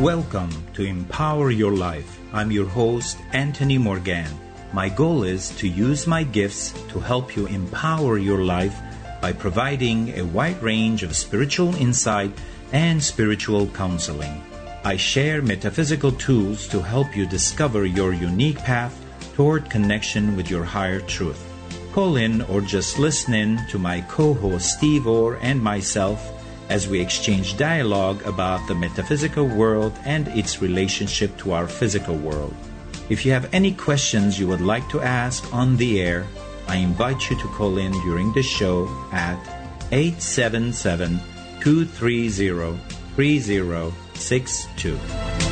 Welcome to Empower Your Life. I'm your host, Anthony Morgan. My goal is to use my gifts to help you empower your life by providing a wide range of spiritual insight and spiritual counseling. I share metaphysical tools to help you discover your unique path toward connection with your higher truth. Call in or just listen in to my co host Steve Orr and myself as we exchange dialogue about the metaphysical world and its relationship to our physical world. If you have any questions you would like to ask on the air, I invite you to call in during the show at 877 230 3062.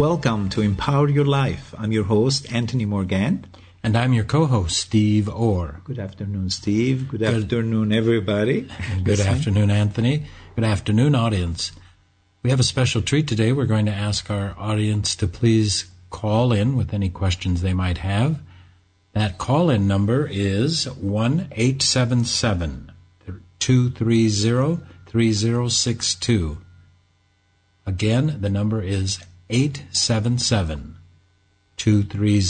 Welcome to Empower Your Life. I'm your host, Anthony Morgan. And I'm your co host, Steve Orr. Good afternoon, Steve. Good, Good afternoon, everybody. Good afternoon, Anthony. Good afternoon, audience. We have a special treat today. We're going to ask our audience to please call in with any questions they might have. That call in number is 1 877 230 3062. Again, the number is 877 230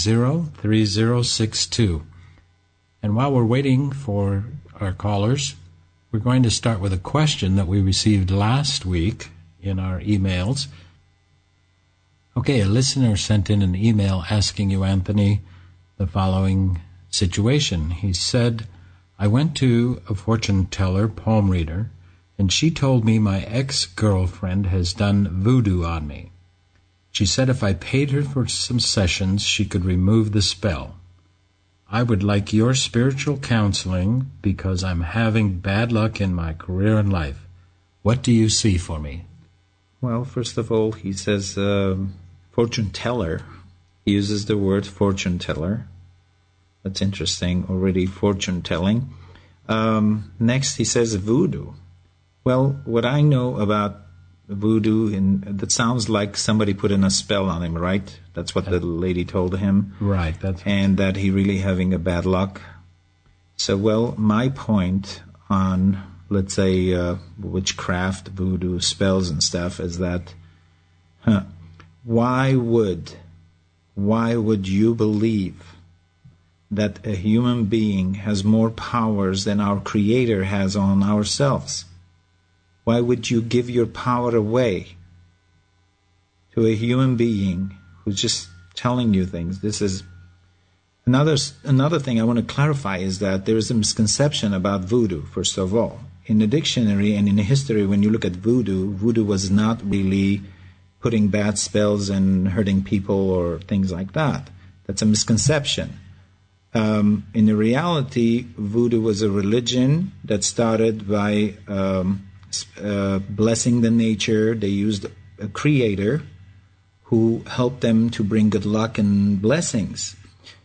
3062. And while we're waiting for our callers, we're going to start with a question that we received last week in our emails. Okay, a listener sent in an email asking you, Anthony, the following situation. He said, I went to a fortune teller, palm reader, and she told me my ex girlfriend has done voodoo on me. She said if I paid her for some sessions, she could remove the spell. I would like your spiritual counseling because I'm having bad luck in my career and life. What do you see for me? Well, first of all, he says um, fortune teller. He uses the word fortune teller. That's interesting. Already fortune telling. Um, next, he says voodoo. Well, what I know about voodoo and that sounds like somebody put in a spell on him right? That's what the lady told him. Right that's and that he really having a bad luck. So well my point on let's say uh, witchcraft voodoo spells and stuff is that huh, why would why would you believe that a human being has more powers than our creator has on ourselves why would you give your power away to a human being who's just telling you things? This is another another thing I want to clarify is that there is a misconception about voodoo. First of all, in the dictionary and in the history, when you look at voodoo, voodoo was not really putting bad spells and hurting people or things like that. That's a misconception. Um, in the reality, voodoo was a religion that started by um, uh, blessing the nature. They used a creator who helped them to bring good luck and blessings.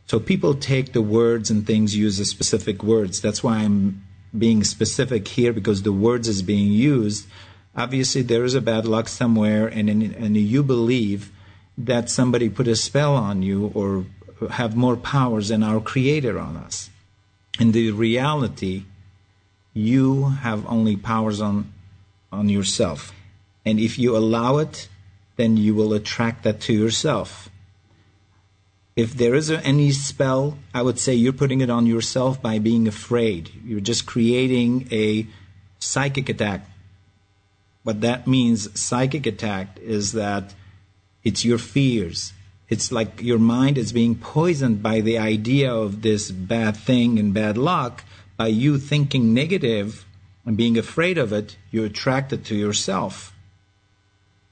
So people take the words and things, use the specific words. That's why I'm being specific here because the words is being used. Obviously, there is a bad luck somewhere, and and you believe that somebody put a spell on you or have more powers than our Creator on us. In the reality, you have only powers on on yourself. And if you allow it, then you will attract that to yourself. If there is any spell, I would say you're putting it on yourself by being afraid. You're just creating a psychic attack. What that means, psychic attack, is that it's your fears. It's like your mind is being poisoned by the idea of this bad thing and bad luck by you thinking negative and being afraid of it, you attract it to yourself.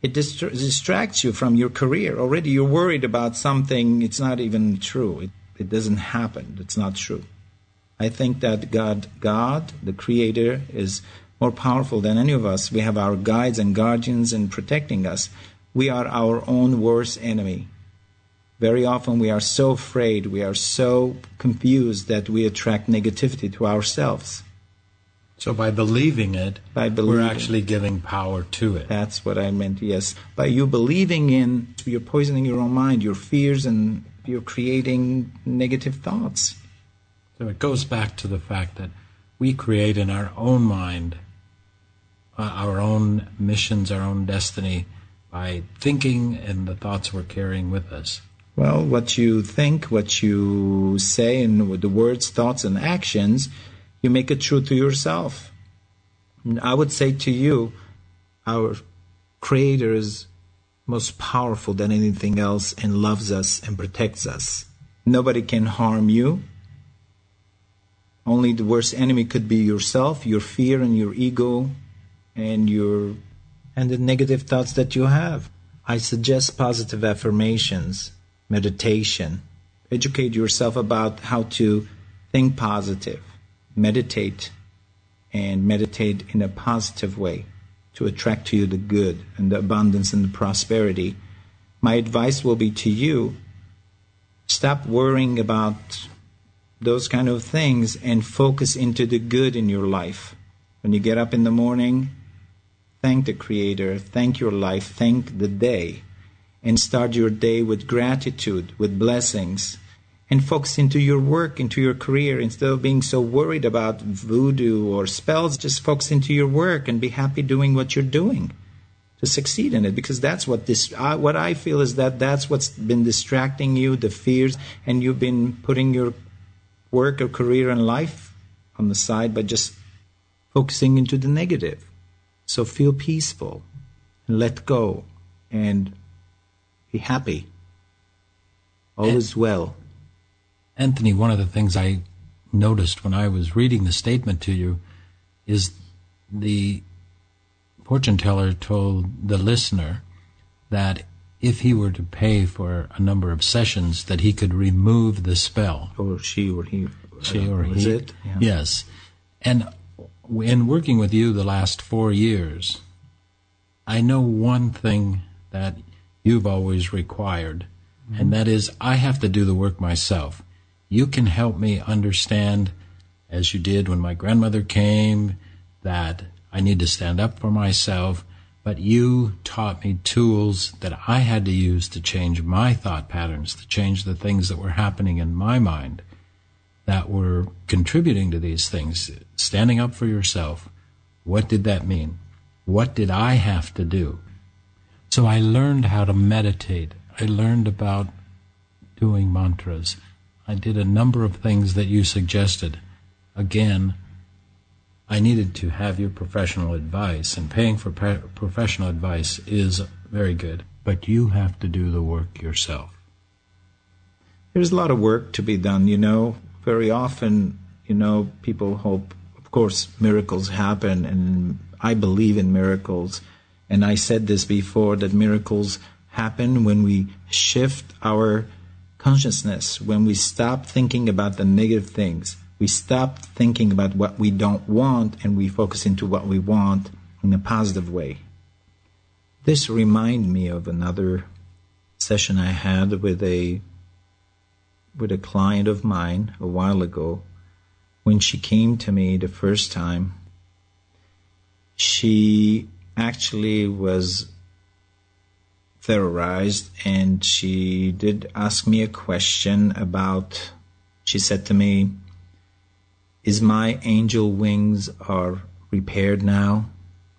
It distracts you from your career. Already you're worried about something, it's not even true. It, it doesn't happen. It's not true. I think that God, God, the Creator, is more powerful than any of us. We have our guides and guardians in protecting us. We are our own worst enemy. Very often we are so afraid, we are so confused that we attract negativity to ourselves. So by believing it, By believing. we're actually giving power to it. That's what I meant, yes. By you believing in, you're poisoning your own mind, your fears, and you're creating negative thoughts. So it goes back to the fact that we create in our own mind uh, our own missions, our own destiny by thinking and the thoughts we're carrying with us. Well, what you think, what you say, and with the words, thoughts, and actions, you make it true to yourself. And I would say to you, our Creator is most powerful than anything else and loves us and protects us. Nobody can harm you. Only the worst enemy could be yourself, your fear, and your ego, and your and the negative thoughts that you have. I suggest positive affirmations, meditation. Educate yourself about how to think positive, meditate, and meditate in a positive way to attract to you the good and the abundance and the prosperity. My advice will be to you stop worrying about those kind of things and focus into the good in your life. When you get up in the morning, thank the Creator, thank your life, thank the day, and start your day with gratitude, with blessings, and focus into your work, into your career. Instead of being so worried about voodoo or spells, just focus into your work and be happy doing what you're doing to succeed in it. Because that's what this uh, what I feel is that that's what's been distracting you the fears and you've been putting your work or career and life on the side by just focusing into the negative. So feel peaceful and let go and be happy. All And- is well Anthony, one of the things I noticed when I was reading the statement to you is the fortune teller told the listener that if he were to pay for a number of sessions, that he could remove the spell. or she or he She or was he. it yeah. Yes. And in working with you the last four years, I know one thing that you've always required, and mm-hmm. that is I have to do the work myself. You can help me understand, as you did when my grandmother came, that I need to stand up for myself. But you taught me tools that I had to use to change my thought patterns, to change the things that were happening in my mind that were contributing to these things. Standing up for yourself. What did that mean? What did I have to do? So I learned how to meditate. I learned about doing mantras. I did a number of things that you suggested. Again, I needed to have your professional advice, and paying for pe- professional advice is very good. But you have to do the work yourself. there's a lot of work to be done you know very often you know people hope of course miracles happen and i believe in miracles and i said this before that miracles happen when we shift our consciousness when we stop thinking about the negative things we stop thinking about what we don't want and we focus into what we want in a positive way. This reminded me of another session i had with a with a client of mine a while ago. When she came to me the first time she actually was terrorized and she did ask me a question about she said to me is my angel wings are repaired now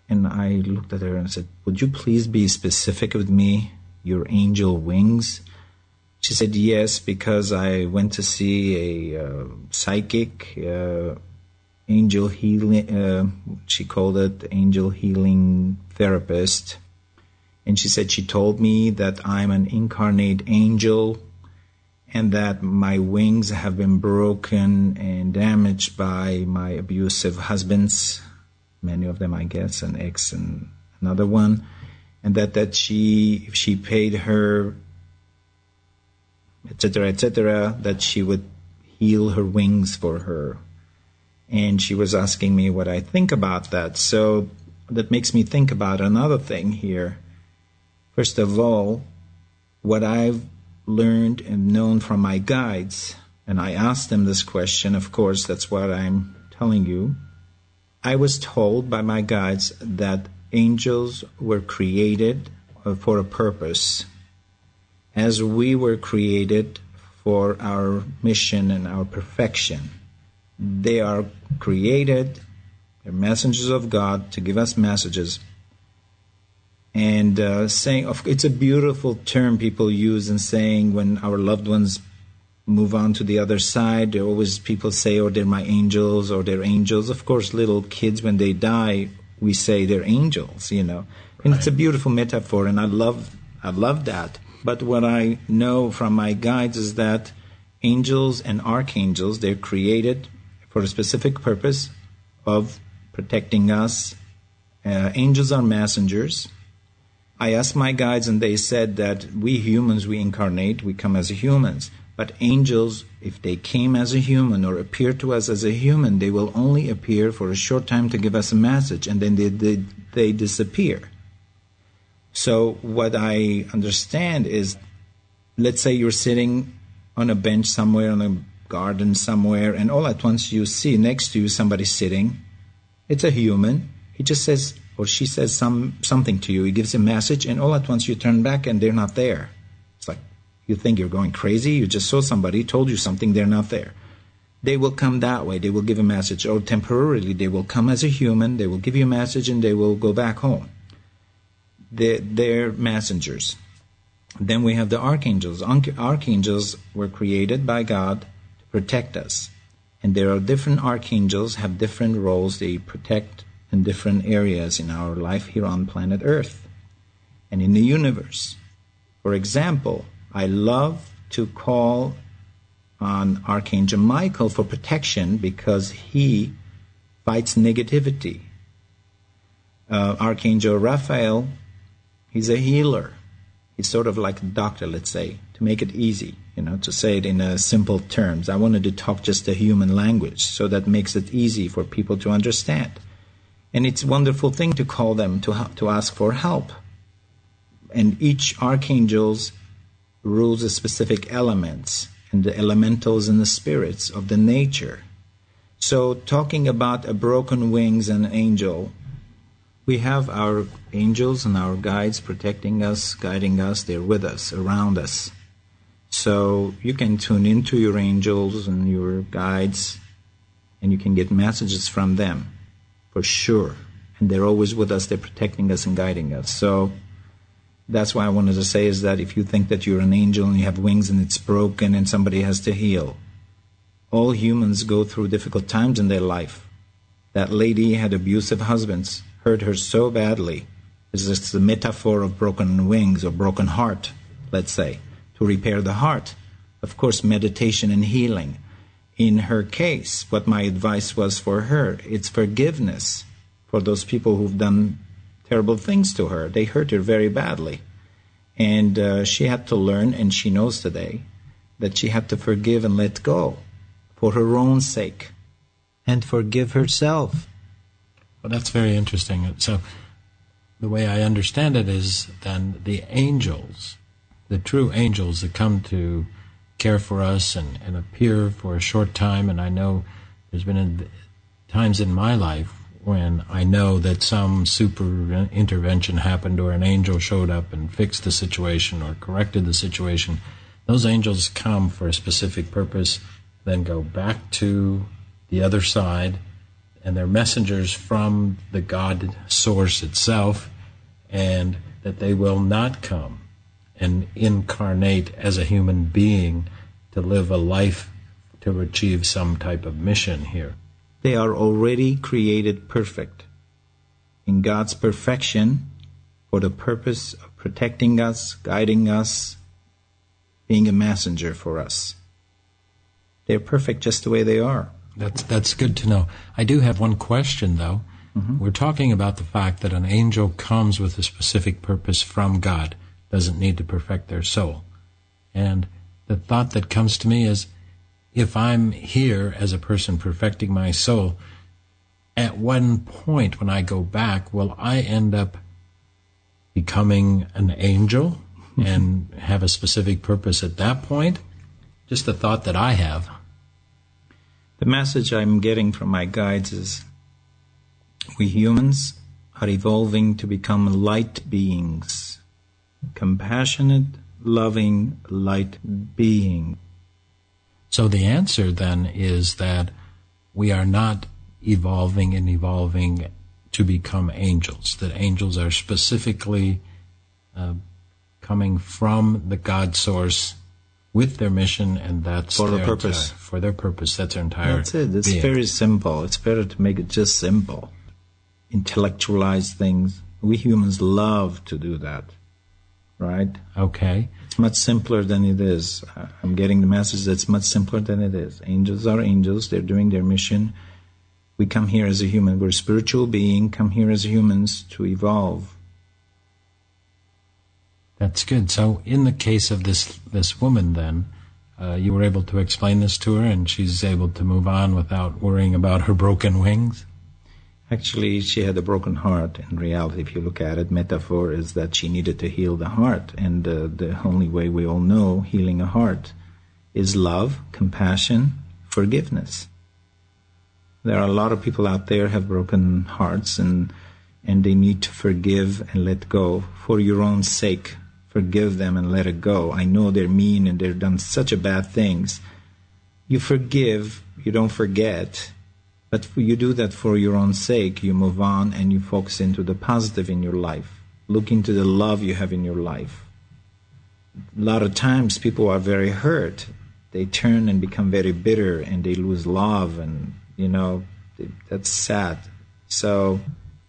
and i looked at her and said would you please be specific with me your angel wings she said yes because I went to see a uh, psychic, uh, angel healing. Uh, she called it angel healing therapist, and she said she told me that I'm an incarnate angel, and that my wings have been broken and damaged by my abusive husbands, many of them I guess, an ex and another one, and that that she if she paid her etc., etc., that she would heal her wings for her. And she was asking me what I think about that. So that makes me think about another thing here. First of all, what I've learned and known from my guides, and I asked them this question, of course, that's what I'm telling you. I was told by my guides that angels were created for a purpose, as we were created for our mission and our perfection. They are created, they're messengers of God to give us messages. And uh, saying, it's a beautiful term people use in saying when our loved ones move on to the other side. There always people say, "Oh, they're my angels," or "They're angels." Of course, little kids when they die, we say they're angels. You know, and right. it's a beautiful metaphor, and I love, I love that. But what I know from my guides is that angels and archangels they're created for a specific purpose of protecting us. Uh, angels are messengers. I asked my guides, and they said that we humans, we incarnate, we come as humans. But angels, if they came as a human or appear to us as a human, they will only appear for a short time to give us a message and then they, they, they disappear. So, what I understand is let's say you're sitting on a bench somewhere in a garden somewhere, and all at once you see next to you somebody sitting. It's a human. He just says, or she says some something to you. He gives a message, and all at once you turn back and they're not there. It's like you think you're going crazy. You just saw somebody, told you something, they're not there. They will come that way. They will give a message, or temporarily, they will come as a human, they will give you a message, and they will go back home. They're, they're messengers. Then we have the archangels. Archangels were created by God to protect us. And there are different archangels, have different roles. They protect in different areas in our life here on planet Earth and in the universe. For example, I love to call on Archangel Michael for protection because he fights negativity. Uh, Archangel Raphael, he's a healer. He's sort of like a doctor, let's say, to make it easy, you know, to say it in uh, simple terms. I wanted to talk just the human language, so that makes it easy for people to understand. And it's a wonderful thing to call them to to ask for help. And each archangel's rules the specific elements and the elementals and the spirits of the nature. So, talking about a broken wings and angel, we have our angels and our guides protecting us, guiding us. They're with us, around us. So, you can tune into your angels and your guides, and you can get messages from them for sure. And they're always with us, they're protecting us and guiding us. So, that's why I wanted to say is that if you think that you're an angel and you have wings and it's broken and somebody has to heal, all humans go through difficult times in their life. That lady had abusive husbands, hurt her so badly. It's just the metaphor of broken wings or broken heart, let's say, to repair the heart. Of course, meditation and healing. In her case, what my advice was for her, it's forgiveness for those people who've done terrible things to her. They hurt her very badly. And uh, she had to learn, and she knows today, that she had to forgive and let go for her own sake and forgive herself. Well, that's very interesting. So, the way I understand it is then the angels, the true angels that come to care for us and, and appear for a short time. And I know there's been times in my life when I know that some super intervention happened or an angel showed up and fixed the situation or corrected the situation. Those angels come for a specific purpose, then go back to the other side, and they're messengers from the God source itself, and that they will not come and incarnate as a human being to live a life to achieve some type of mission here. They are already created perfect in God's perfection for the purpose of protecting us, guiding us, being a messenger for us. They're perfect just the way they are. That's that's good to know. I do have one question though. Mm-hmm. We're talking about the fact that an angel comes with a specific purpose from God, doesn't need to perfect their soul. And the thought that comes to me is if I'm here as a person perfecting my soul, at one point when I go back, will I end up becoming an angel and have a specific purpose at that point. Just the thought that I have. The message I'm getting from my guides is we humans are evolving to become light beings, compassionate, loving light being. So the answer then is that we are not evolving and evolving to become angels, that angels are specifically uh, coming from the God source with their mission, and that's for their the purpose. Entire, for their purpose, that's their entire. That's it. It's being. very simple. It's better to make it just simple. Intellectualize things. We humans love to do that, right? Okay. It's much simpler than it is. I'm getting the message that it's much simpler than it is. Angels are angels. They're doing their mission. We come here as a human. We're a spiritual being. Come here as humans to evolve. That's good. So, in the case of this this woman, then uh, you were able to explain this to her, and she's able to move on without worrying about her broken wings. Actually, she had a broken heart. In reality, if you look at it, metaphor is that she needed to heal the heart, and uh, the only way we all know healing a heart is love, compassion, forgiveness. There are a lot of people out there have broken hearts, and and they need to forgive and let go for your own sake forgive them and let it go. I know they're mean and they've done such a bad things. You forgive, you don't forget, but you do that for your own sake. You move on and you focus into the positive in your life. Look into the love you have in your life. A lot of times people are very hurt. They turn and become very bitter and they lose love and, you know, that's sad. So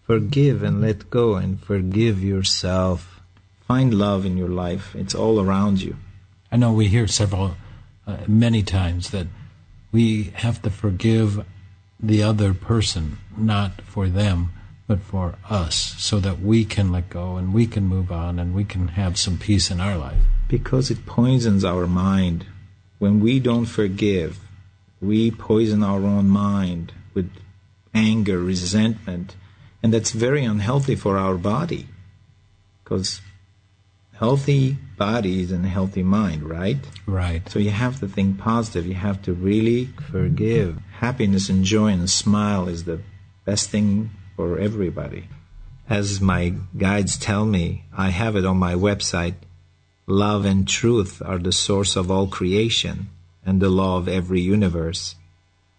forgive and let go and forgive yourself Find love in your life. It's all around you. I know we hear several, uh, many times that we have to forgive the other person, not for them, but for us, so that we can let go and we can move on and we can have some peace in our life. Because it poisons our mind. When we don't forgive, we poison our own mind with anger, resentment, and that's very unhealthy for our body. Because healthy body is a healthy mind, right? Right. So you have to think positive. You have to really forgive. Happiness and joy and smile is the best thing for everybody. As my guides tell me, I have it on my website. Love and truth are the source of all creation and the law of every universe.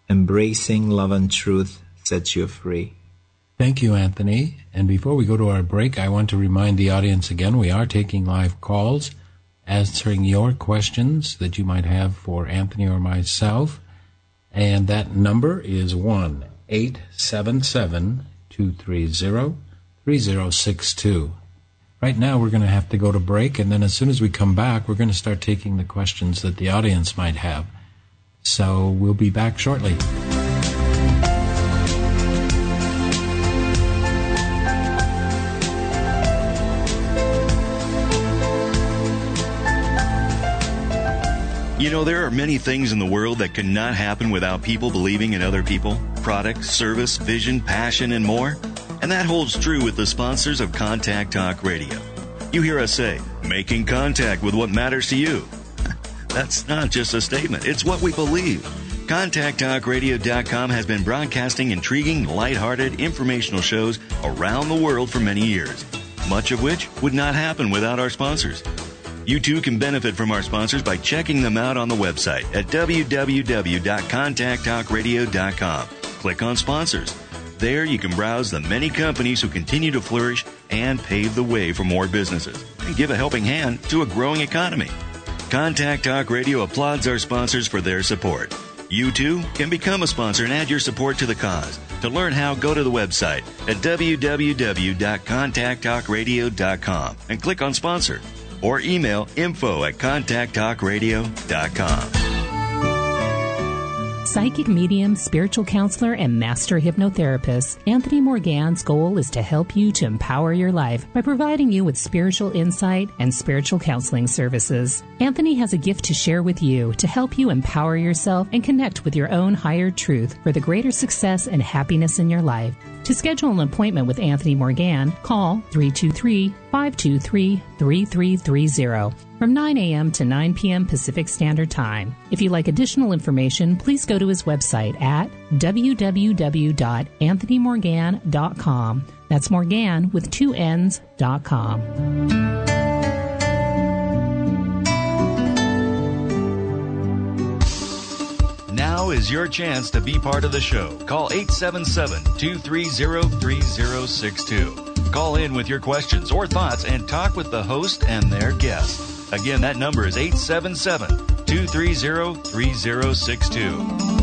Embracing love and truth sets you free. Thank you, Anthony. And before we go to our break, I want to remind the audience again we are taking live calls, answering your questions that you might have for Anthony or myself. And that number is 1 877 230 3062. Right now, we're going to have to go to break, and then as soon as we come back, we're going to start taking the questions that the audience might have. So we'll be back shortly. You know, there are many things in the world that cannot happen without people believing in other people, products, service, vision, passion, and more. And that holds true with the sponsors of Contact Talk Radio. You hear us say, making contact with what matters to you. That's not just a statement, it's what we believe. ContactTalkRadio.com has been broadcasting intriguing, lighthearted, informational shows around the world for many years, much of which would not happen without our sponsors. You too can benefit from our sponsors by checking them out on the website at www.contacttalkradio.com. Click on sponsors. There you can browse the many companies who continue to flourish and pave the way for more businesses and give a helping hand to a growing economy. Contact Talk Radio applauds our sponsors for their support. You too can become a sponsor and add your support to the cause. To learn how, go to the website at www.contacttalkradio.com and click on sponsor or email info at contacttalkradio.com. Psychic medium, spiritual counselor, and master hypnotherapist, Anthony Morgan's goal is to help you to empower your life by providing you with spiritual insight and spiritual counseling services. Anthony has a gift to share with you to help you empower yourself and connect with your own higher truth for the greater success and happiness in your life. To schedule an appointment with Anthony Morgan, call 323 523 3330 from 9 a.m. to 9 p.m. Pacific Standard Time. If you'd like additional information, please go to his website at www.anthonymorgan.com. That's Morgan with two N's Is your chance to be part of the show. Call 877 230 3062. Call in with your questions or thoughts and talk with the host and their guest. Again, that number is 877 230 3062.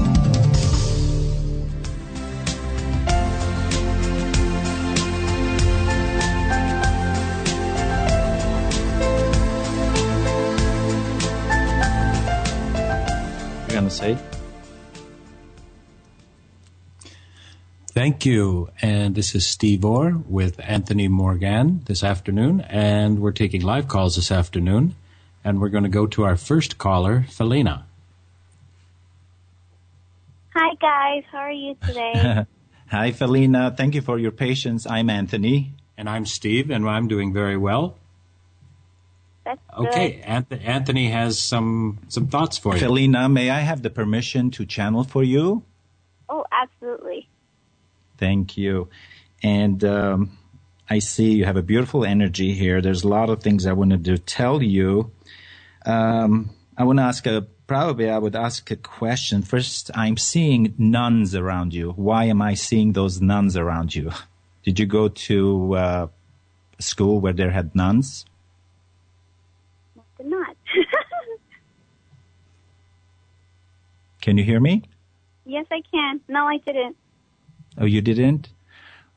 going to say? Thank you. And this is Steve Orr with Anthony Morgan this afternoon. And we're taking live calls this afternoon. And we're going to go to our first caller, Felina. Hi, guys. How are you today? Hi, Felina. Thank you for your patience. I'm Anthony. And I'm Steve, and I'm doing very well. That's Okay, good. Anth- Anthony has some some thoughts for you. Felina, may I have the permission to channel for you? Oh, absolutely. Thank you. And um, I see you have a beautiful energy here. There's a lot of things I wanted to tell you. Um, I want to ask a probably I would ask a question. First, I'm seeing nuns around you. Why am I seeing those nuns around you? Did you go to uh, school where there had nuns? Did not. Can you hear me? yes, I can. No, I didn't. Oh, you didn't?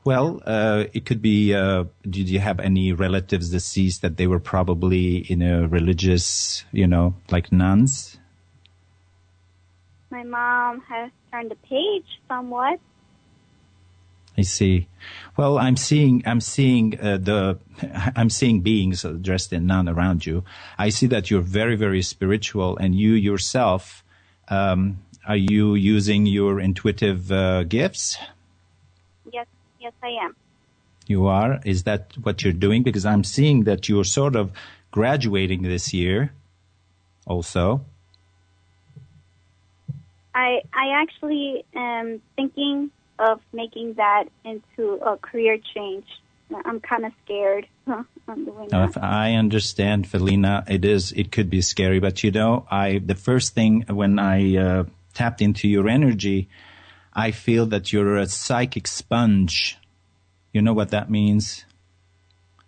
Well, uh, it could be. Uh, did you have any relatives deceased that they were probably in a religious, you know, like nuns? My mom has turned the page somewhat. I see. Well, I'm seeing, I'm seeing uh, the, I'm seeing beings dressed in nun around you. I see that you're very, very spiritual, and you yourself, um, are you using your intuitive uh, gifts? Yes, I am. You are. Is that what you're doing? Because I'm seeing that you're sort of graduating this year. Also, I I actually am thinking of making that into a career change. I'm kind of scared. If I understand, Felina, it is, it could be scary, but you know, I, the first thing when I uh, tapped into your energy, I feel that you're a psychic sponge. You know what that means?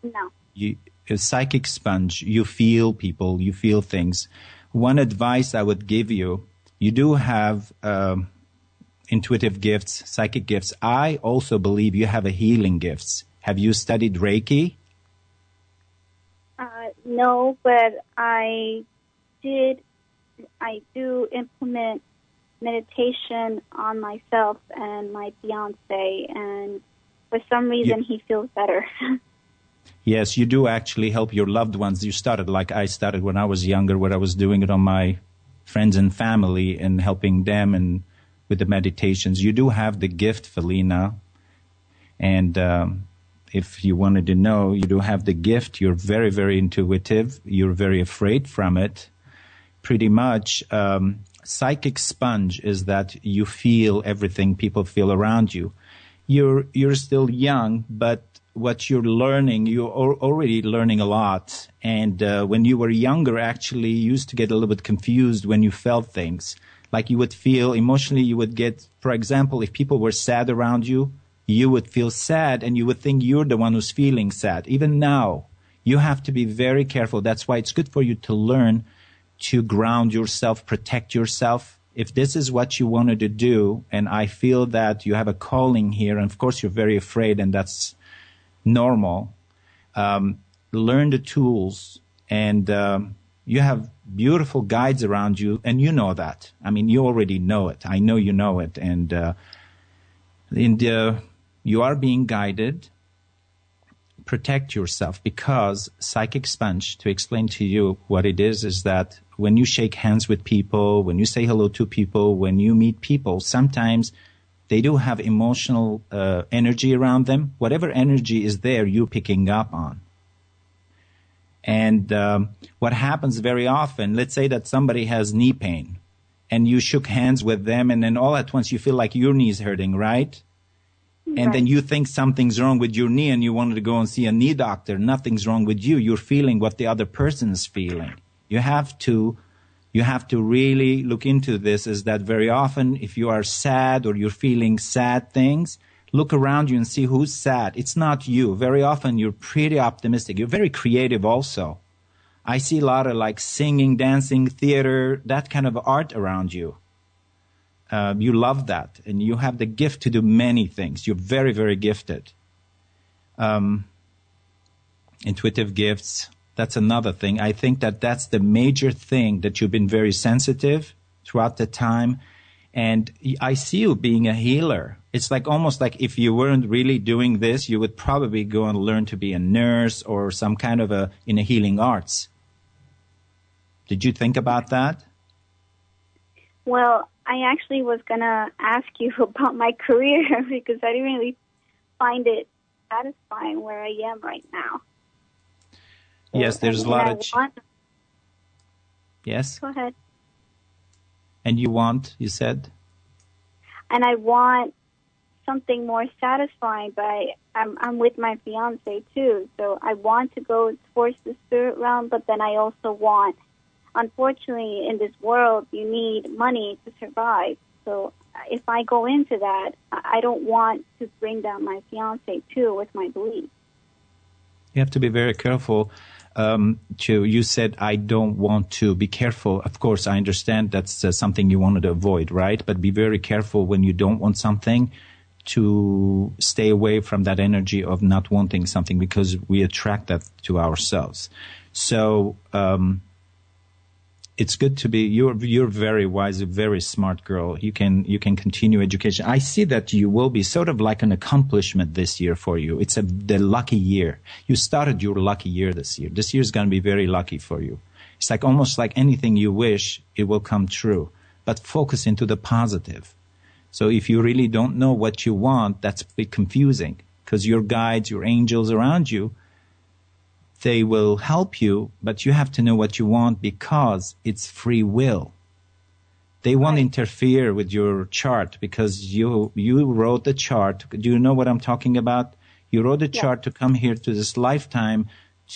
No. You, a psychic sponge. You feel people, you feel things. One advice I would give you, you do have, um, intuitive gifts, psychic gifts. I also believe you have a healing gifts. Have you studied Reiki? Uh, no, but I did. I do implement meditation on myself and my fiance, and for some reason he feels better. Yes, you do actually help your loved ones. You started like I started when I was younger, where I was doing it on my friends and family and helping them and with the meditations. You do have the gift, Felina. And um, if you wanted to know, you do have the gift. You're very, very intuitive. You're very afraid from it. Pretty much, um, psychic sponge is that you feel everything people feel around you. You're you're still young, but what you're learning, you're al- already learning a lot. And uh, when you were younger, actually, you used to get a little bit confused when you felt things. Like you would feel emotionally, you would get, for example, if people were sad around you, you would feel sad and you would think you're the one who's feeling sad. Even now, you have to be very careful. That's why it's good for you to learn to ground yourself, protect yourself. If this is what you wanted to do, and I feel that you have a calling here, and of course you're very afraid, and that's normal. Um, learn the tools and um, You have beautiful guides around you, and you know that. I mean, you already know it. I know you know it, and uh, in the, you are being guided. Protect yourself because psychic sponge. To explain to you what it is, is that when you shake hands with people, when you say hello to people, when you meet people, sometimes they do have emotional uh, energy around them. Whatever energy is there, you're picking up on. And um, what happens very often, let's say that somebody has knee pain and you shook hands with them and then all at once you feel like your knee's hurting, right? And right. then you think something's wrong with your knee and you wanted to go and see a knee doctor. Nothing's wrong with you. You're feeling what the other person is feeling. You have to, you have to really look into this is that very often if you are sad or you're feeling sad things, look around you and see who's sad. It's not you. Very often you're pretty optimistic. You're very creative also. I see a lot of like singing, dancing, theater, that kind of art around you. Uh, you love that and you have the gift to do many things. You're very, very gifted. Um, intuitive gifts. That's another thing. I think that that's the major thing that you've been very sensitive throughout the time. And I see you being a healer it's like almost like if you weren't really doing this, you would probably go and learn to be a nurse or some kind of a in a healing arts. Did you think about that? Well, I actually was gonna ask you about my career because I didn't really find it satisfying where I am right now. Yes, there's a lot of. Ch- want- yes. Go ahead. And you want, you said. And I want something more satisfying, but I, I'm, I'm with my fiance too. So I want to go towards the spirit realm, but then I also want, unfortunately, in this world, you need money to survive. So if I go into that, I don't want to bring down my fiance too with my beliefs. You have to be very careful. Um, to you said I don't want to be careful. Of course, I understand that's uh, something you wanted to avoid, right? But be very careful when you don't want something to stay away from that energy of not wanting something because we attract that to ourselves. So um, it's good to be. You're you're very wise, a very smart girl. You can you can continue education. I see that you will be sort of like an accomplishment this year for you. It's a the lucky year. You started your lucky year this year. This year is going to be very lucky for you. It's like almost like anything you wish, it will come true. But focus into the positive so if you really don't know what you want, that's a bit confusing because your guides, your angels around you, they will help you, but you have to know what you want because it's free will. They won't right. interfere with your chart because you you wrote the chart. Do you know what I'm talking about? You wrote the yeah. chart to come here to this lifetime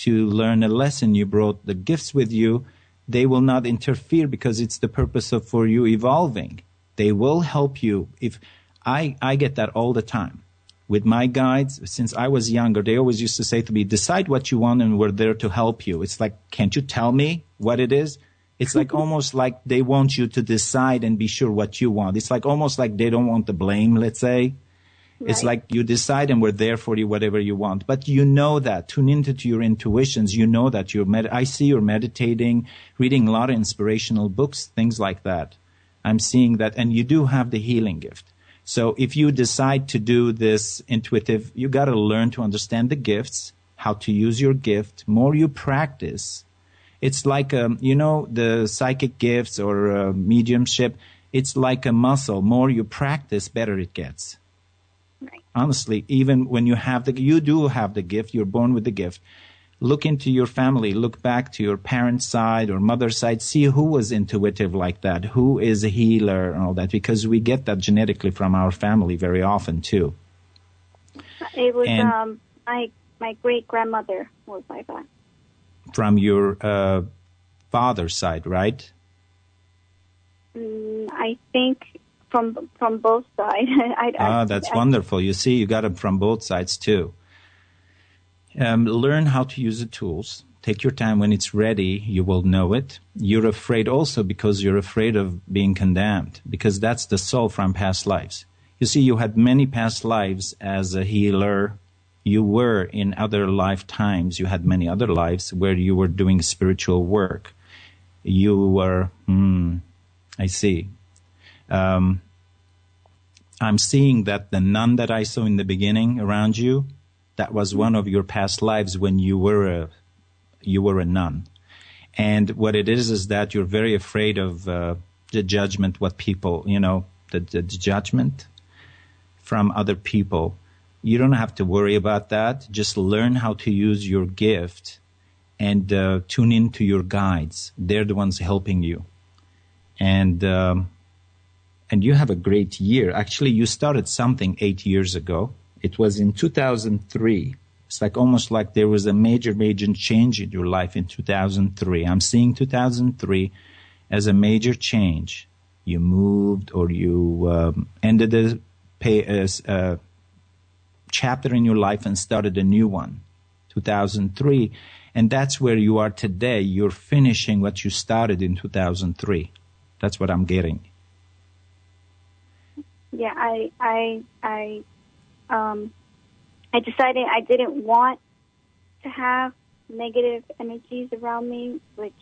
to learn a lesson. You brought the gifts with you. They will not interfere because it's the purpose of for you evolving. They will help you. If I, I get that all the time with my guides since I was younger. They always used to say to me, decide what you want and we're there to help you. It's like, can't you tell me what it is? It's like almost like they want you to decide and be sure what you want. It's like almost like they don't want the blame, let's say. Right. It's like you decide and we're there for you, whatever you want. But you know that. Tune into your intuitions. You know that you're med- I see you're meditating, reading a lot of inspirational books, things like that. I'm seeing that, and you do have the healing gift. So if you decide to do this intuitive, you got to learn to understand the gifts, how to use your gift. More you practice, it's like um, you know the psychic gifts or uh, mediumship. It's like a muscle. More you practice, better it gets. Right. Honestly, even when you have the, you do have the gift. You're born with the gift look into your family, look back to your parents' side or mother's side, see who was intuitive like that, who is a healer and all that, because we get that genetically from our family very often too. It was and um, my my great grandmother was like that. From your uh, father's side, right? Mm, I think from from both sides. I, ah, that's I, wonderful. You see, you got it from both sides too. Um, learn how to use the tools. Take your time when it's ready, you will know it. You're afraid also because you're afraid of being condemned, because that's the soul from past lives. You see, you had many past lives as a healer. You were in other lifetimes, you had many other lives where you were doing spiritual work. you were, hmm, I see. Um, I'm seeing that the nun that I saw in the beginning around you, that was one of your past lives when you were a, you were a nun. And what it is is that you're very afraid of uh, the judgment, what people, you know, the, the, judgment from other people. You don't have to worry about that. Just learn how to use your gift and uh, tune in to your guides. They're the ones helping you. And um, and you have a great year. Actually, you started something eight years ago. It was in 2003. It's like almost like there was a major, major change in your life in 2003. I'm seeing 2003 as a major change. You moved or you um, ended a, pay, a, a chapter in your life and started a new one. 2003. And that's where you are today. You're finishing what you started in 2003. That's what I'm getting. Yeah, I, I, I, um, I decided I didn't want to have negative energies around me, which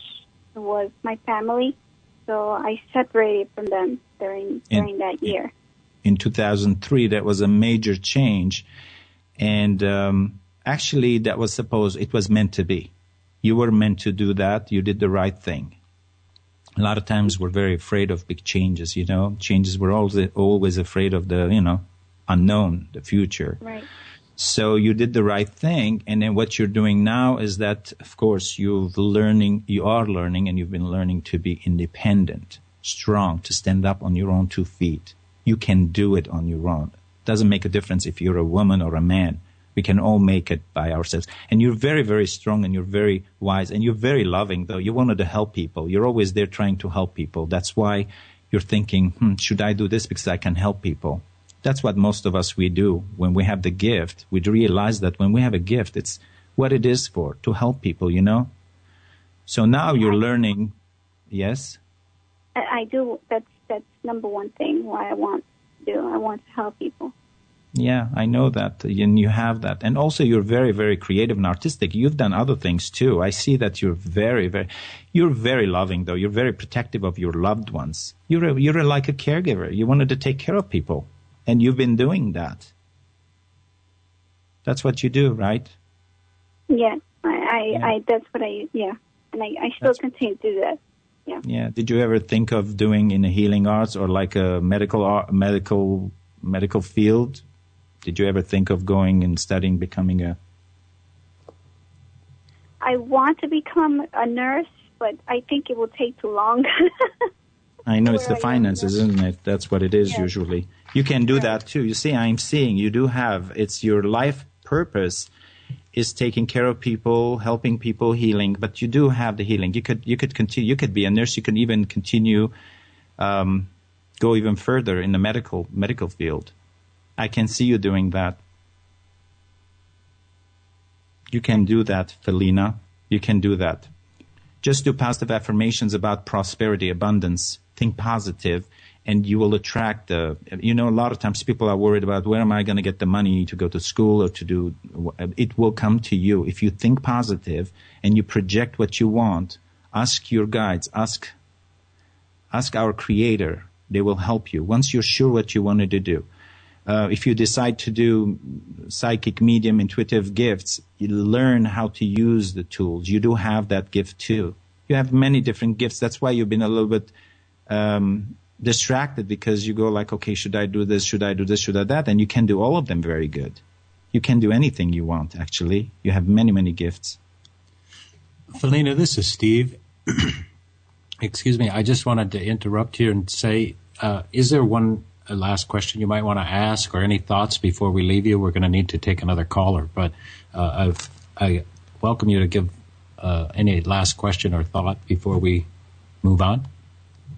was my family. So I separated from them during during in, that year. In 2003, that was a major change, and um, actually, that was supposed it was meant to be. You were meant to do that. You did the right thing. A lot of times, we're very afraid of big changes. You know, changes. We're always always afraid of the you know unknown, the future. Right. So you did the right thing. And then what you're doing now is that, of course, you've learning, you are learning and you've been learning to be independent, strong, to stand up on your own two feet. You can do it on your own. Doesn't make a difference if you're a woman or a man. We can all make it by ourselves. And you're very, very strong and you're very wise and you're very loving though. You wanted to help people. You're always there trying to help people. That's why you're thinking, hmm, should I do this because I can help people? That's what most of us we do when we have the gift. We realize that when we have a gift, it's what it is for to help people, you know. So now you're learning. Yes. I do. That's that's number one thing why I want to do. I want to help people. Yeah, I know that, and you have that, and also you're very, very creative and artistic. You've done other things too. I see that you're very, very, you're very loving though. You're very protective of your loved ones. You're a, you're a, like a caregiver. You wanted to take care of people. And you've been doing that. That's what you do, right? Yeah, I, I, yeah. I that's what I, yeah. And I, I still that's, continue to do that. Yeah. Yeah. Did you ever think of doing in the healing arts or like a medical art, medical medical field? Did you ever think of going and studying, becoming a? I want to become a nurse, but I think it will take too long. I know it's the finances, isn't it? That's what it is yes. usually. You can do right. that too. You see, I'm seeing you do have, it's your life purpose is taking care of people, helping people, healing, but you do have the healing. You could, you could continue, you could be a nurse, you can even continue, um, go even further in the medical, medical field. I can see you doing that. You can do that, Felina. You can do that. Just do positive affirmations about prosperity, abundance, think positive and you will attract the you know a lot of times people are worried about where am i going to get the money to go to school or to do it will come to you. If you think positive and you project what you want ask your guides ask ask our creator. They will help you. Once you're sure what you wanted to do uh, if you decide to do psychic medium intuitive gifts you learn how to use the tools you do have that gift too you have many different gifts that's why you've been a little bit um, distracted because you go like, okay, should I do this? Should I do this? Should I that? And you can do all of them very good. You can do anything you want, actually. You have many, many gifts. Felina, this is Steve. Excuse me. I just wanted to interrupt here and say, uh, is there one last question you might want to ask or any thoughts before we leave you? We're going to need to take another caller, but uh, I welcome you to give uh, any last question or thought before we move on.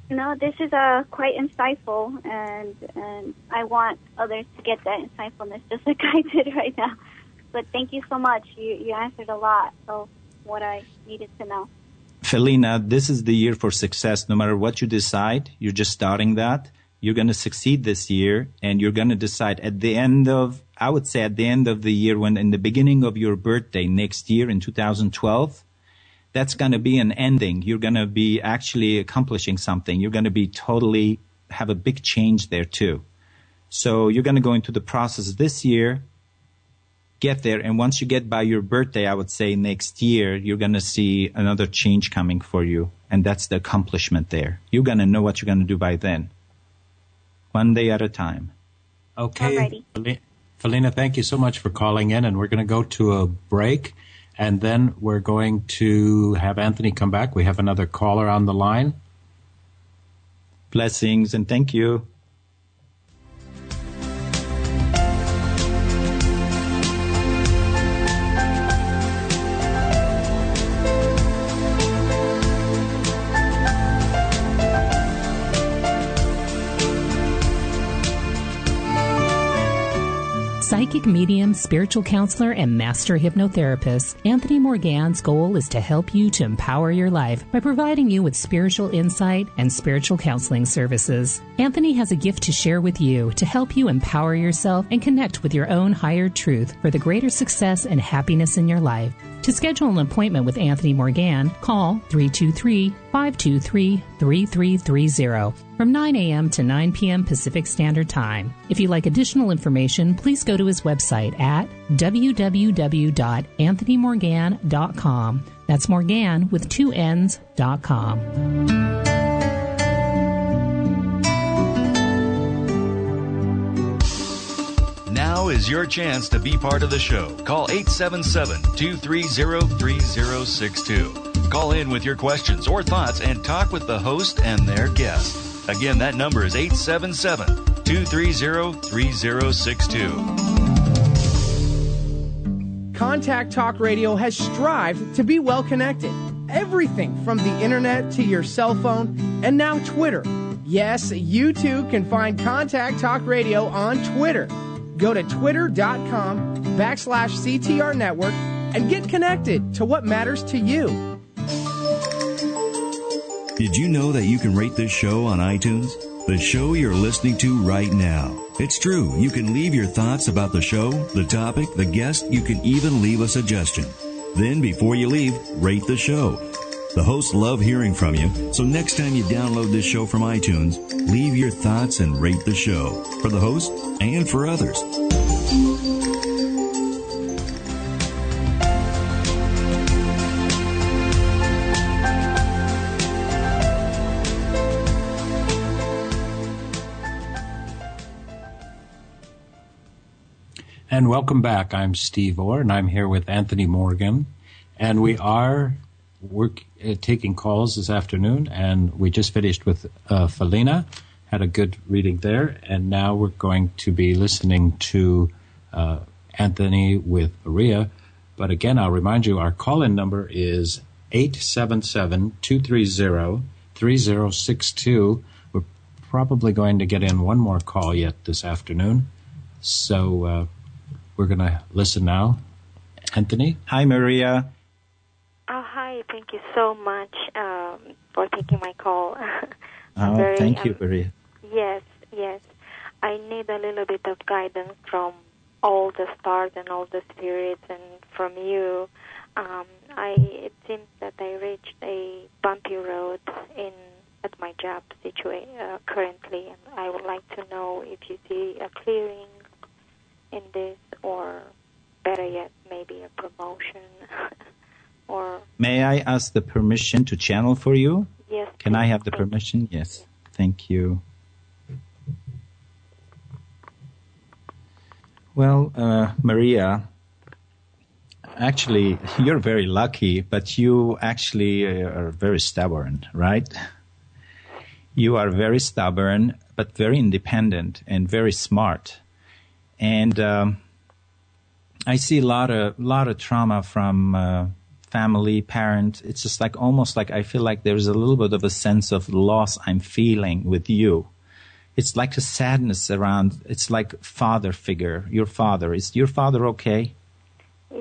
No, this is uh, quite insightful, and and I want others to get that insightfulness just like I did right now. But thank you so much. You you answered a lot of what I needed to know. Felina, this is the year for success. No matter what you decide, you're just starting that. You're going to succeed this year, and you're going to decide at the end of, I would say, at the end of the year, when in the beginning of your birthday next year in 2012, that's going to be an ending. You're going to be actually accomplishing something. You're going to be totally have a big change there too. So you're going to go into the process this year, get there, and once you get by your birthday, I would say next year, you're going to see another change coming for you. And that's the accomplishment there. You're going to know what you're going to do by then. One day at a time. Okay. Felina, thank you so much for calling in, and we're going to go to a break, and then we're going to have Anthony come back. We have another caller on the line. Blessings, and thank you. Psychic medium, spiritual counselor, and master hypnotherapist, Anthony Morgan's goal is to help you to empower your life by providing you with spiritual insight and spiritual counseling services. Anthony has a gift to share with you to help you empower yourself and connect with your own higher truth for the greater success and happiness in your life. To schedule an appointment with Anthony Morgan, call 323 523 3330 from 9 a.m. to 9 p.m. Pacific Standard Time. If you'd like additional information, please go to his website at www.anthonymorgan.com. That's Morgan with two N's.com. Is your chance to be part of the show. Call 877 230 3062. Call in with your questions or thoughts and talk with the host and their guest. Again, that number is 877 230 3062. Contact Talk Radio has strived to be well connected. Everything from the internet to your cell phone and now Twitter. Yes, you too can find Contact Talk Radio on Twitter. Go to twitter.com backslash CTR network and get connected to what matters to you. Did you know that you can rate this show on iTunes? The show you're listening to right now. It's true. You can leave your thoughts about the show, the topic, the guest. You can even leave a suggestion. Then, before you leave, rate the show. The hosts love hearing from you, so next time you download this show from iTunes, leave your thoughts and rate the show for the host and for others. And welcome back. I'm Steve Orr, and I'm here with Anthony Morgan. And we are work, uh, taking calls this afternoon, and we just finished with uh, Felina, had a good reading there, and now we're going to be listening to uh, Anthony with Maria. But again, I'll remind you, our call-in number is 877-230-3062. We're probably going to get in one more call yet this afternoon. So uh, we're going to listen now. Anthony? Hi, Maria. Hi. Thank you so much um, for taking my call. oh, very, thank you, um, Maria. Yes, yes. I need a little bit of guidance from all the stars and all the spirits and from you. Um, I it seems that I reached a bumpy road in at my job situation uh, currently, and I would like to know if you see a clearing in this, or better yet, maybe a promotion. or may I ask the permission to channel for you? Yes. Can I have the permission? Yes. Thank you. Well, uh, Maria, actually, you're very lucky, but you actually uh, are very stubborn, right? You are very stubborn, but very independent and very smart. And um, I see a lot of lot of trauma from uh, family, parent. It's just like almost like I feel like there's a little bit of a sense of loss I'm feeling with you. It's like a sadness around. It's like father figure. Your father is your father okay?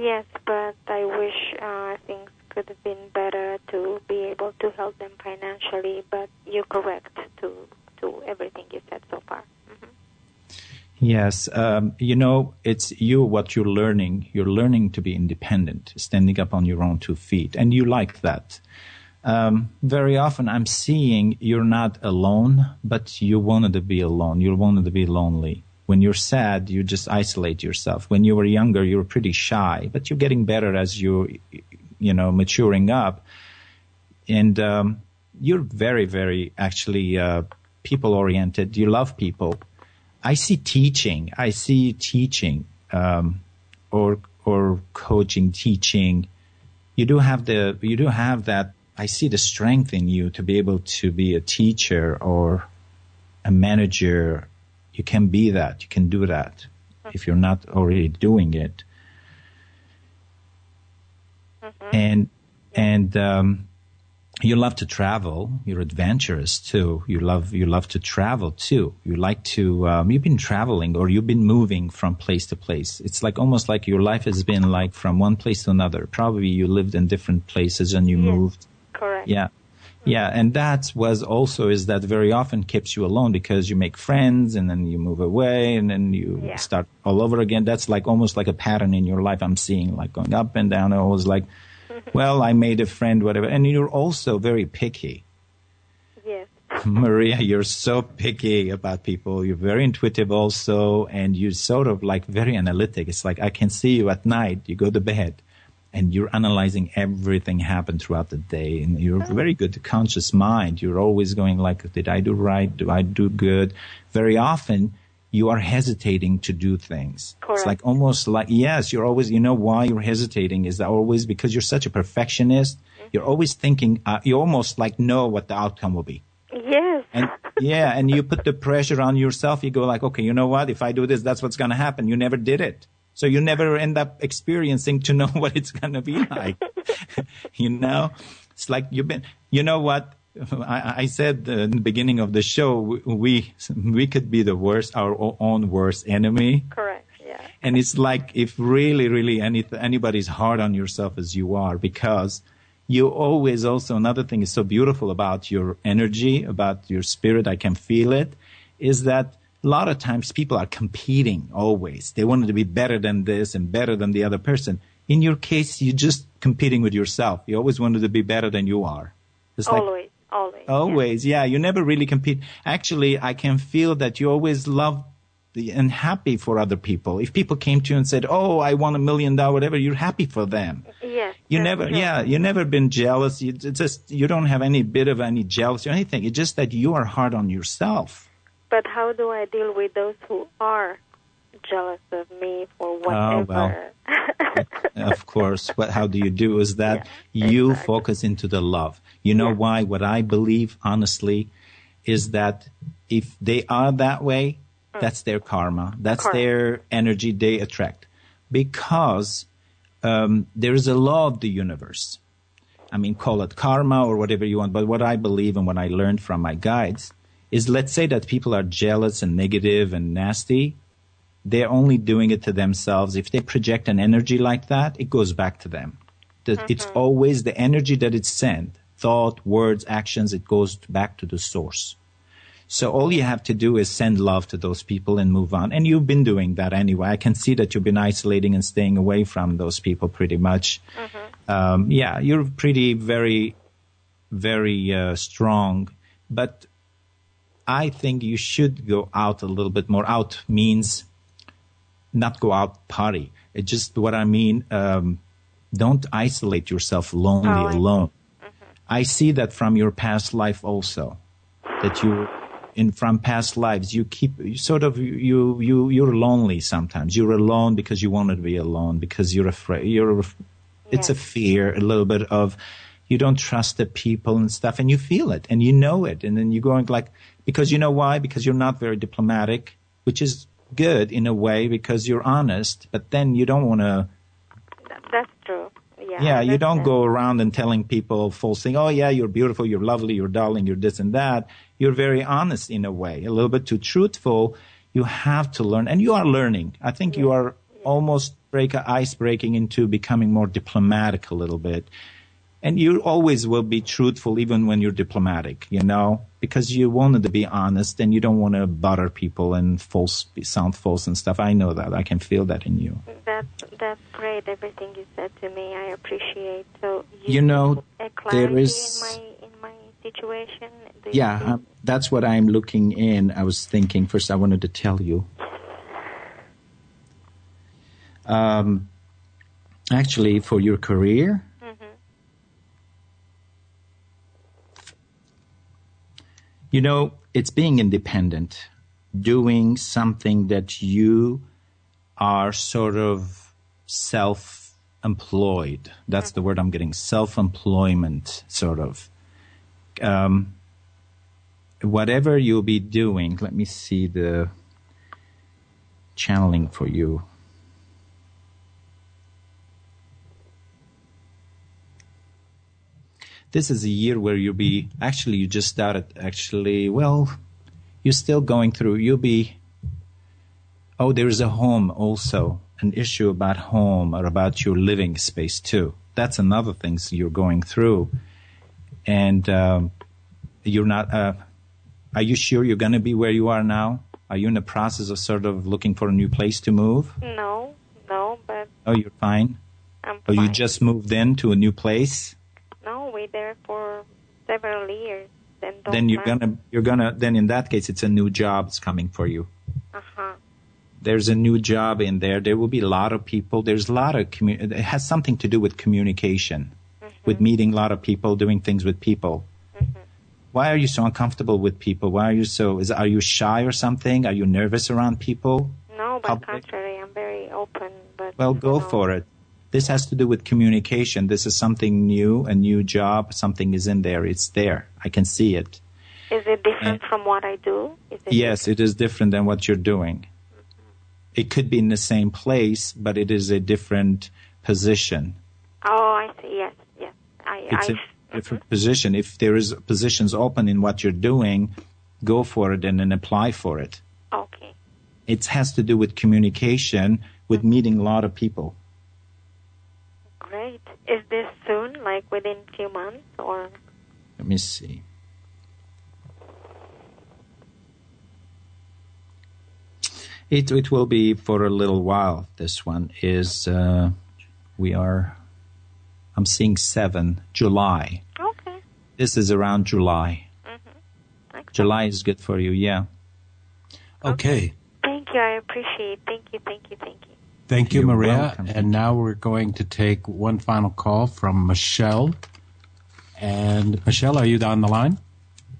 Yes, but I wish uh, things could have been better to be able to help them financially. But you're correct to to everything you said so far. Yes, um, you know, it's you what you're learning. You're learning to be independent, standing up on your own two feet, and you like that. Um, very often, I'm seeing you're not alone, but you wanted to be alone. You wanted to be lonely. When you're sad, you just isolate yourself. When you were younger, you were pretty shy, but you're getting better as you, you know, maturing up, and um, you're very, very actually uh, people oriented. You love people I see teaching. I see teaching um, or or coaching, teaching. You do have the you do have that. I see the strength in you to be able to be a teacher or a manager. You can be that. You can do that if you're not already doing it. Mm-hmm. And and um, you love to travel. You're adventurous too. You love you love to travel too. You like to. Um, you've been traveling or you've been moving from place to place. It's like almost like your life has been like from one place to another. Probably you lived in different places and you yes, moved. Correct. Yeah. Yeah, and that was also is that very often keeps you alone because you make friends and then you move away and then you yeah. start all over again. That's like almost like a pattern in your life. I'm seeing like going up and down. It always like well, I made a friend, whatever. And you're also very picky. Yes. Maria, you're so picky about people. You're very intuitive also, and you're sort of like very analytic. It's like I can see you at night. You go to bed, and you're analyzing everything happened throughout the day, and you're very good conscious mind. You're always going like, did I do right? Do I do good? Very often, you are hesitating to do things. Correct. It's like almost like, yes, you're always, you know why you're hesitating is that always because you're such a perfectionist. Mm-hmm. You're always thinking, uh, you almost like know what the outcome will be. Yes. And yeah, and you put the pressure on yourself. You go like, okay, you know what? If I do this, that's what's going to happen. You never did it. So you never end up experiencing to know what it's going to be like. you know, it's like you've been, you know what? I, I said in the beginning of the show, we we could be the worst, our own worst enemy. Correct. Yeah. And it's like if really, really any anybody's hard on yourself as you are, because you always also another thing is so beautiful about your energy, about your spirit. I can feel it. Is that a lot of times people are competing always. They want to be better than this and better than the other person. In your case, you're just competing with yourself. You always wanted to be better than you are. It's always. Like, Always. Always, yeah. yeah. You never really compete. Actually, I can feel that you always love the, and happy for other people. If people came to you and said, "Oh, I want a million dollar, whatever," you're happy for them. Yes. You never, true. yeah. You never been jealous. You just you don't have any bit of any jealousy or anything. It's just that you are hard on yourself. But how do I deal with those who are jealous of me for whatever? Oh, well, of course. What? How do you do? Is that yeah, you exactly. focus into the love? You know Yeah. why? What I believe, honestly, is that if they are that way, that's their karma. That's Correct. their energy they attract. Because um, there is a law of the universe. I mean, call it karma or whatever you want. But what I believe and what I learned from my guides is let's say that people are jealous and negative and nasty. They're only doing it to themselves. If they project an energy like that, it goes back to them. That It's always the energy that it's sent, thought, words, actions, it goes back to the source. So all you have to do is send love to those people and move on. And you've been doing that anyway. I can see that you've been isolating and staying away from those people pretty much. Um, yeah, you're pretty very, very uh, strong. But I think you should go out a little bit more. Out means not go out party. It just what I mean. Um, don't isolate yourself lonely Oh, alone. I see that from your past life also, that you, in from past lives, you keep you sort of you you you're lonely sometimes. You're alone because you wanted to be alone because you're afraid. You're it's a fear, a little bit of you don't trust the people and stuff, and you feel it and you know it, and then you're going like because you know why? Because you're not very diplomatic, which is good in a way because you're honest, but then you don't want to Th- That's true. Yeah. yeah, you don't go around and telling people false thing. Oh yeah, you're beautiful, you're lovely, you're darling, you're this and that. You're very honest in a way, a little bit too truthful. You have to learn, and you are learning. I think you are almost break ice breaking into becoming more diplomatic a little bit. And you always will be truthful even when you're diplomatic, you know, because you wanted to be honest and you don't want to butter people and false sound false and stuff. I know that. I can feel that in you. That's that's great. Everything you said to me, I appreciate. So you, You know, there is- in my in my situation. Yeah, um, that's what I'm looking in. I was thinking first. I wanted to tell you. Um, actually, for your career, you know, it's being independent, doing something that you are sort of self-employed. That's the word I'm getting. Self-employment, sort of. Um, whatever you'll be doing, let me see the channeling for you. This is a year where you'll be actually you just started actually well you're still going through you'll be oh there's a home also an issue about home or about your living space too. That's another thing you're going through. And um, you're not uh, are you sure you're going to be where you are now? Are you in the process of sort of looking for a new place to move? No, no, but oh you're fine? I'm oh you just moved in to a new place We there for several years. Then then you're gonna you're gonna then in that case it's a new job that's coming for you. Uh-huh. there's a new job in there. There will be a lot of people. There's a lot of commu- it has something to do with communication with meeting a lot of people doing things with people. Why are you so uncomfortable with people? Why are you so is are you shy or something? Are you nervous around people? No, but Public. contrary, I'm very open. But well go know, for it this has to do with communication this is something new a new job something is in there it's there i can see it Is it different And- from what I do? Is it Yes, it is different than what you're doing. Mm-hmm. It could be in the same place, but it is a different position. Oh, I see. Yes, yes. I, It's I, a mm-hmm. different position. If there is positions open in what you're doing, go for it and then apply for it. okay. It has to do with communication, with mm-hmm. meeting a lot of people. Great. Is this soon, like within few months, or Let me see. It it will be for a little while. This one is uh, we are. I'm seeing seven July. okay? This is around July. Excellent. July is good for you, yeah. Okay. Thank you. I appreciate. Thank you. Thank you. Thank you. Thank you, You're Maria. welcome. And now we're going to take one final call from Michelle. And Michelle, are you on the line?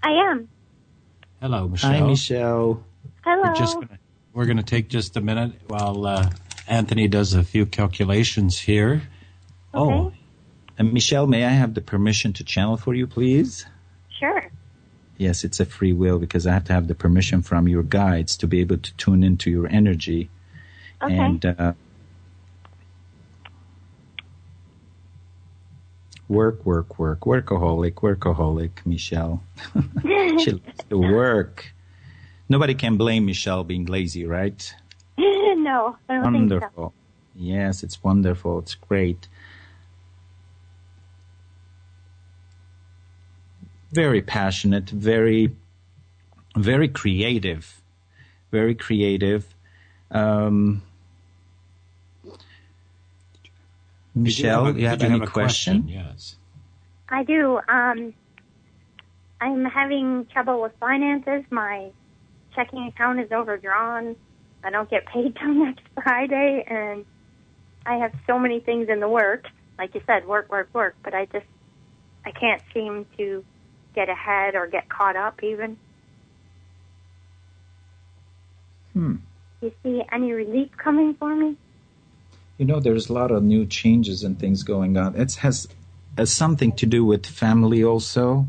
I am. Hello, Michelle. Hi, Michelle. Hello. We're just gonna, we're going to take just a minute while uh, Anthony does a few calculations here. Oh, And Michelle, may I have the permission to channel for you, please? Sure. Yes, it's a free will because I have to have the permission from your guides to be able to tune into your energy. Okay. And uh, work, work, work, workaholic, workaholic, Michelle. she loves to work. Nobody can blame Michelle being lazy, right? no, I don't think so. Wonderful. Yes, it's wonderful. It's great. Very passionate, very, very creative, very creative. Um, Michelle, Did you have did any a question? Yes. I do. Um, I'm having trouble with finances. My checking account is overdrawn. I don't get paid till next Friday, and I have so many things in the work. Like you said, work, work, work. But I just, I can't seem to get ahead or get caught up. Even. Hmm. You see any relief coming for me? You know, there's a lot of new changes and things going on. It has, has something to do with family also,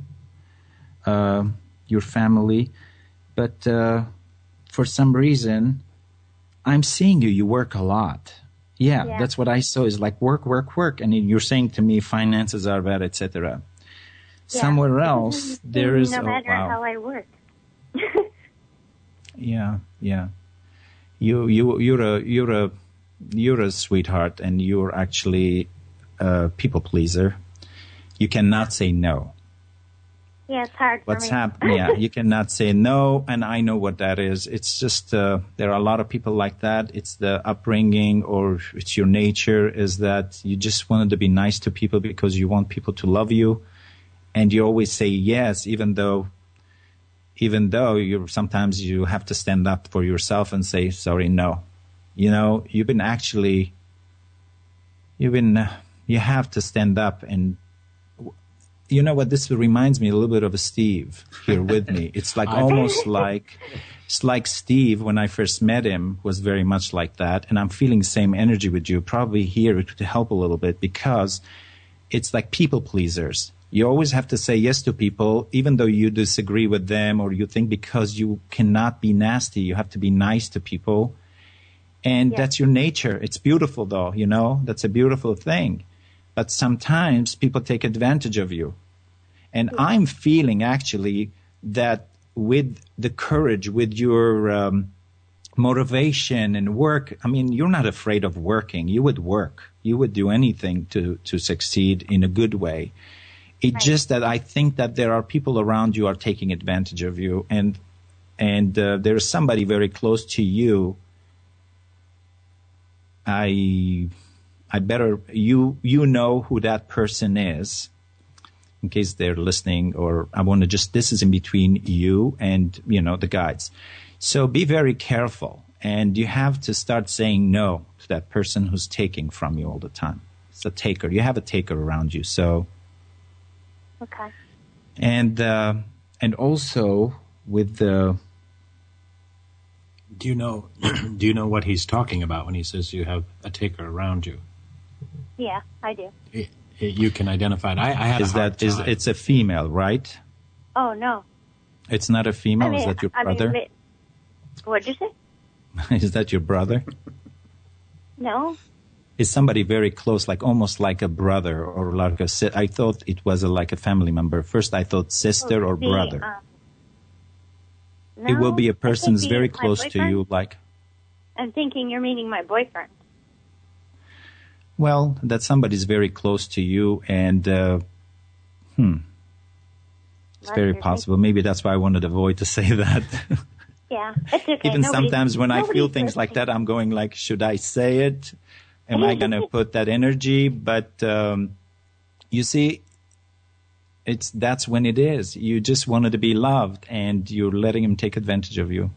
uh, your family. But uh, for some reason, I'm seeing you. You work a lot. Yeah, Yeah. that's what I saw. Is like work, work, work, and you're saying to me finances are bad, etc. Yeah. Somewhere else, there is. No oh, matter wow. how I work. Yeah, yeah. You you you're a you're a you're a sweetheart, and you're actually a people pleaser. You cannot say no. Yeah, it's hard What's happening? Yeah, you cannot say no, and I know what that is. It's just uh, there are a lot of people like that. It's the upbringing, or it's your nature. Is that you just wanted to be nice to people because you want people to love you, and you always say yes, even though, even though you sometimes you have to stand up for yourself and say sorry, no. You know, you've been actually, you've been, uh, you have to stand up and you know what? This reminds me a little bit of steve here with me. It's like almost like it's like steve when i first met him was very much like that. And i'm feeling the same energy with you probably here to help a little bit because it's like people pleasers you always have to say yes to people even though you disagree with them or you think because you cannot be nasty you have to be nice to people and Yeah. that's your nature it's beautiful though you know that's a beautiful thing but sometimes people take advantage of you. And I'm feeling actually that with the courage, with your um, motivation and work, I mean, you're not afraid of working. You would work. You would do anything to, to succeed in a good way. It's just that I think that there are people around you are taking advantage of you, and and uh, there is somebody very close to you. I I better you you know who that person is in case they're listening or I want to just this is in between you and you know the guides. So be very careful and you have to start saying no to that person who's taking from you all the time. It's a taker. You have a taker around you. So Okay. and uh, and also with the Do you know? do you know what he's talking about when he says you have a taker around you? Yeah, I do. I- I- You can identify it. I, I had is a hard that is time. it's a female, right? Oh no. It's not a female. I mean, is that your I brother? li- what'd you say? is that your brother? No. Is somebody very close, like almost like a brother or like a si- I thought it was a, like a family member. First, I thought sister or The, brother. um, it will be a person think who's very close to you. Like, I'm thinking you're meaning my boyfriend. well, that somebody's very close to you, and uh, hmm, it's very possible. Maybe that's why I wanted to avoid to say that. Yeah, it's okay. Even Nobody's- sometimes when I feel things like that, I'm going like, should I say it? Am I going to put that energy? But um, you see, it's that's when it is. You just wanted to be loved, and you're letting him take advantage of you.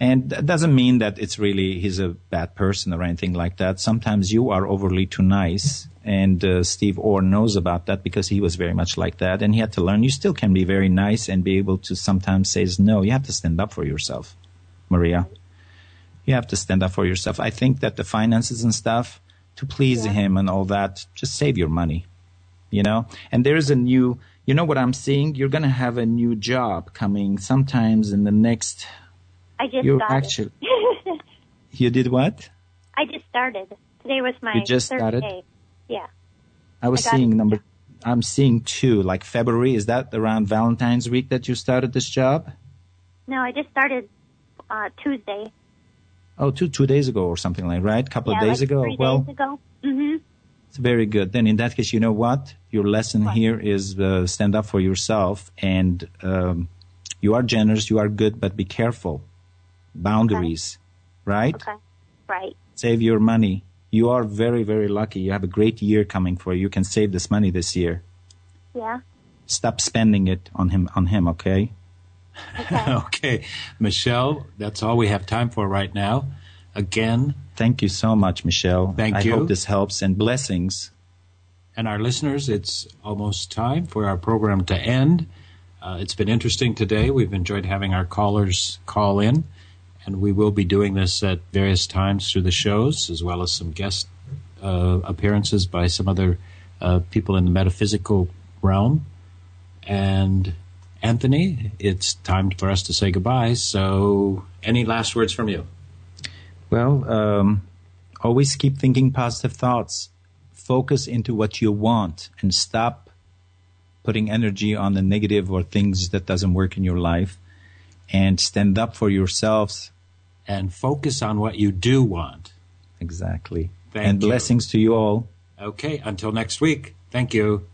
And that doesn't mean that it's really he's a bad person or anything like that. Sometimes you are overly too nice, and uh, Steve Orr knows about that because he was very much like that, and he had to learn. You still can be very nice and be able to sometimes say no. You have to stand up for yourself, Maria. You have to stand up for yourself. I think that the finances and stuff to please him and all that, just save your money, you know. And there's a new, you know what I'm seeing? You're gonna have a new job coming sometimes in the next. I just You started. actually, you did what? I just started. Today was my You just started? day. Yeah. I was I seeing it. number. I'm seeing two, like February. Is that around Valentine's week that you started this job? No, I just started uh, Tuesday. Oh, two two days ago or something like right? A couple yeah, of days like ago. Three well, days ago. hmm It's very good. Then in that case, you know what? Your lesson What? here is uh, stand up for yourself, and um, you are generous, you are good, but be careful. Boundaries, right? Okay. Right. Save your money. You are very, very lucky. You have a great year coming for you. You can save this money this year. Yeah. Stop spending it on him. On him, okay? Okay. okay, Michelle, that's all we have time for right now. Again, Thank you so much, Michelle. Thank I you. hope this helps and blessings. and our listeners, it's almost time for our program to end. Uh, it's been interesting today. We've enjoyed having our callers call in, and we will be doing this at various times through the shows, as well as some guest uh, appearances by some other uh, people in the metaphysical realm. And Anthony, it's time for us to say goodbye. So, any last words from you? Well, um, always keep thinking positive thoughts. Focus into what you want and stop putting energy on the negative or things that doesn't work in your life and stand up for yourselves. And focus on what you do want. Exactly. Thank and you. blessings to you all. Okay, until next week. Thank you.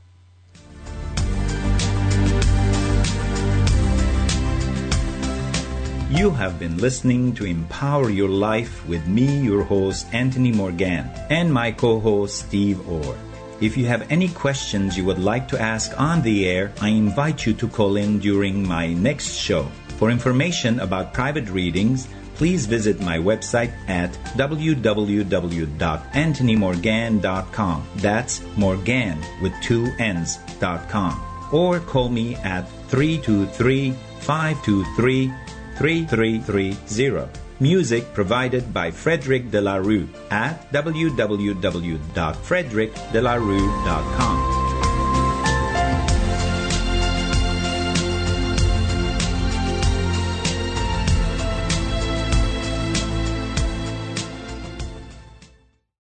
You have been listening to Empower Your Life with me, your host, Anthony Morgan, and my co host, Steve Orr. If you have any questions you would like to ask on the air, I invite you to call in during my next show. For information about private readings, please visit my website at www.anthonymorgan.com. That's Morgan with two N's.com. Or call me at 323 523 3330. Music provided by Frederick Delarue at www.frederickdelarue.com.